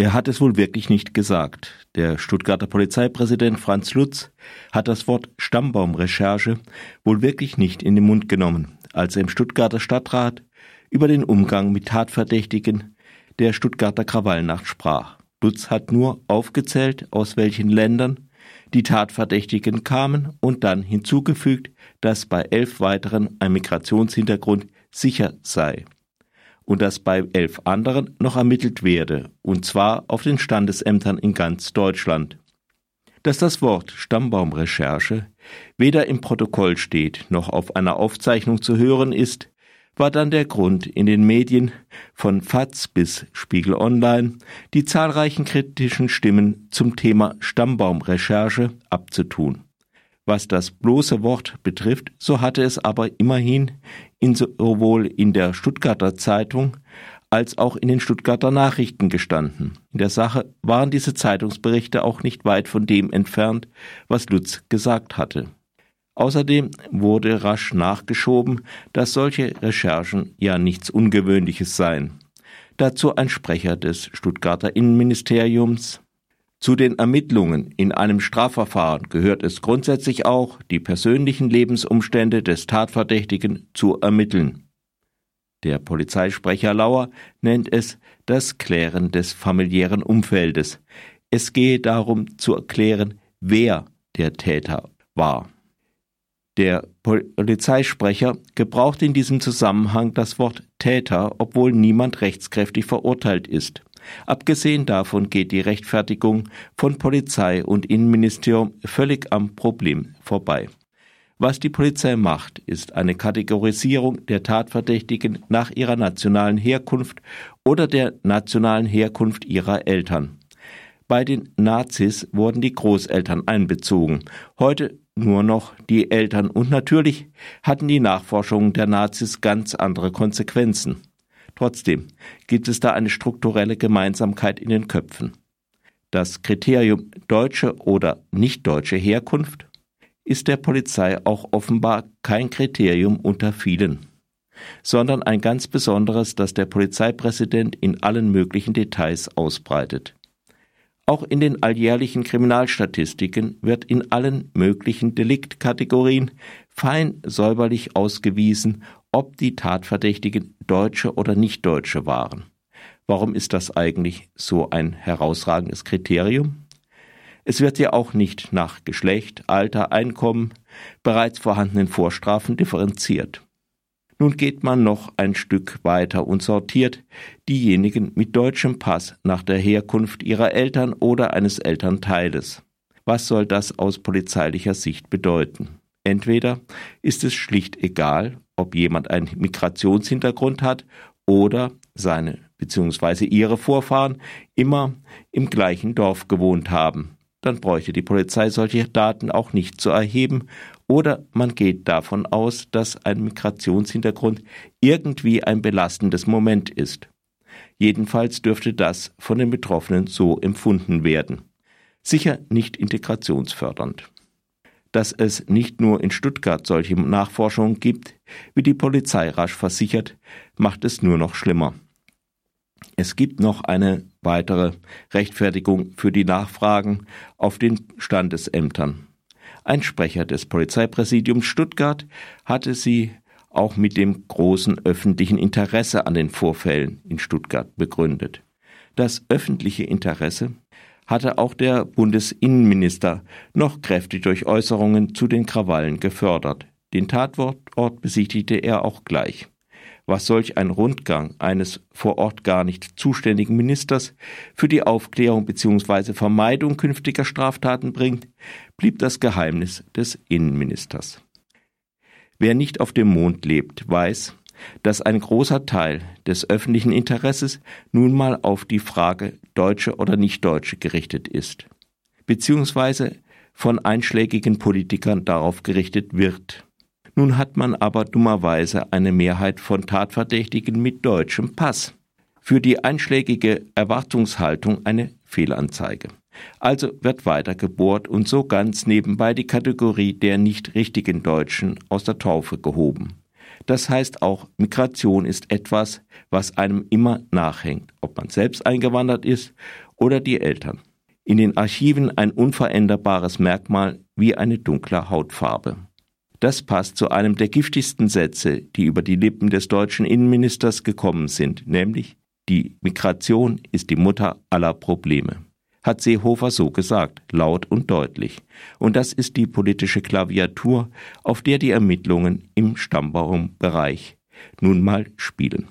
Er hat es wohl wirklich nicht gesagt. Der Stuttgarter Polizeipräsident Franz Lutz hat das Wort Stammbaumrecherche wohl wirklich nicht in den Mund genommen, als er im Stuttgarter Stadtrat über den Umgang mit Tatverdächtigen der Stuttgarter Krawallnacht sprach. Lutz hat nur aufgezählt, aus welchen Ländern die Tatverdächtigen kamen und dann hinzugefügt, dass bei elf weiteren ein Migrationshintergrund sicher sei und dass bei elf anderen noch ermittelt werde, und zwar auf den Standesämtern in ganz Deutschland. Dass das Wort Stammbaumrecherche weder im Protokoll steht noch auf einer Aufzeichnung zu hören ist, war dann der Grund, in den Medien von FAZ bis Spiegel Online die zahlreichen kritischen Stimmen zum Thema Stammbaumrecherche abzutun. Was das bloße Wort betrifft, so hatte es aber immerhin in sowohl in der Stuttgarter Zeitung als auch in den Stuttgarter Nachrichten gestanden. In der Sache waren diese Zeitungsberichte auch nicht weit von dem entfernt, was Lutz gesagt hatte. Außerdem wurde rasch nachgeschoben, dass solche Recherchen ja nichts Ungewöhnliches seien. Dazu ein Sprecher des Stuttgarter Innenministeriums zu den Ermittlungen in einem Strafverfahren gehört es grundsätzlich auch, die persönlichen Lebensumstände des Tatverdächtigen zu ermitteln. Der Polizeisprecher Lauer nennt es das Klären des familiären Umfeldes. Es gehe darum zu erklären, wer der Täter war. Der Polizeisprecher gebraucht in diesem Zusammenhang das Wort Täter, obwohl niemand rechtskräftig verurteilt ist. Abgesehen davon geht die Rechtfertigung von Polizei und Innenministerium völlig am Problem vorbei. Was die Polizei macht, ist eine Kategorisierung der Tatverdächtigen nach ihrer nationalen Herkunft oder der nationalen Herkunft ihrer Eltern. Bei den Nazis wurden die Großeltern einbezogen, heute nur noch die Eltern und natürlich hatten die Nachforschungen der Nazis ganz andere Konsequenzen. Trotzdem gibt es da eine strukturelle Gemeinsamkeit in den Köpfen. Das Kriterium deutsche oder nicht deutsche Herkunft ist der Polizei auch offenbar kein Kriterium unter vielen, sondern ein ganz besonderes, das der Polizeipräsident in allen möglichen Details ausbreitet. Auch in den alljährlichen Kriminalstatistiken wird in allen möglichen Deliktkategorien fein säuberlich ausgewiesen, ob die Tatverdächtigen Deutsche oder Nicht-Deutsche waren. Warum ist das eigentlich so ein herausragendes Kriterium? Es wird ja auch nicht nach Geschlecht, Alter, Einkommen, bereits vorhandenen Vorstrafen differenziert. Nun geht man noch ein Stück weiter und sortiert diejenigen mit deutschem Pass nach der Herkunft ihrer Eltern oder eines Elternteiles. Was soll das aus polizeilicher Sicht bedeuten? Entweder ist es schlicht egal, ob jemand einen Migrationshintergrund hat oder seine bzw. ihre Vorfahren immer im gleichen Dorf gewohnt haben. Dann bräuchte die Polizei solche Daten auch nicht zu erheben oder man geht davon aus, dass ein Migrationshintergrund irgendwie ein belastendes Moment ist. Jedenfalls dürfte das von den Betroffenen so empfunden werden. Sicher nicht integrationsfördernd. Dass es nicht nur in Stuttgart solche Nachforschungen gibt, wie die Polizei rasch versichert, macht es nur noch schlimmer. Es gibt noch eine weitere Rechtfertigung für die Nachfragen auf den Standesämtern. Ein Sprecher des Polizeipräsidiums Stuttgart hatte sie auch mit dem großen öffentlichen Interesse an den Vorfällen in Stuttgart begründet. Das öffentliche Interesse hatte auch der Bundesinnenminister noch kräftig durch Äußerungen zu den Krawallen gefördert. Den Tatort besichtigte er auch gleich. Was solch ein Rundgang eines vor Ort gar nicht zuständigen Ministers für die Aufklärung bzw. Vermeidung künftiger Straftaten bringt, blieb das Geheimnis des Innenministers. Wer nicht auf dem Mond lebt, weiß, dass ein großer Teil des öffentlichen Interesses nun mal auf die Frage Deutsche oder Nicht-Deutsche gerichtet ist, beziehungsweise von einschlägigen Politikern darauf gerichtet wird. Nun hat man aber dummerweise eine Mehrheit von Tatverdächtigen mit deutschem Pass. Für die einschlägige Erwartungshaltung eine Fehlanzeige. Also wird weiter gebohrt und so ganz nebenbei die Kategorie der nicht richtigen Deutschen aus der Taufe gehoben. Das heißt auch, Migration ist etwas, was einem immer nachhängt, ob man selbst eingewandert ist oder die Eltern. In den Archiven ein unveränderbares Merkmal wie eine dunkle Hautfarbe. Das passt zu einem der giftigsten Sätze, die über die Lippen des deutschen Innenministers gekommen sind, nämlich die Migration ist die Mutter aller Probleme. Hat Seehofer so gesagt, laut und deutlich. Und das ist die politische Klaviatur, auf der die Ermittlungen im Stammbaumbereich nun mal spielen.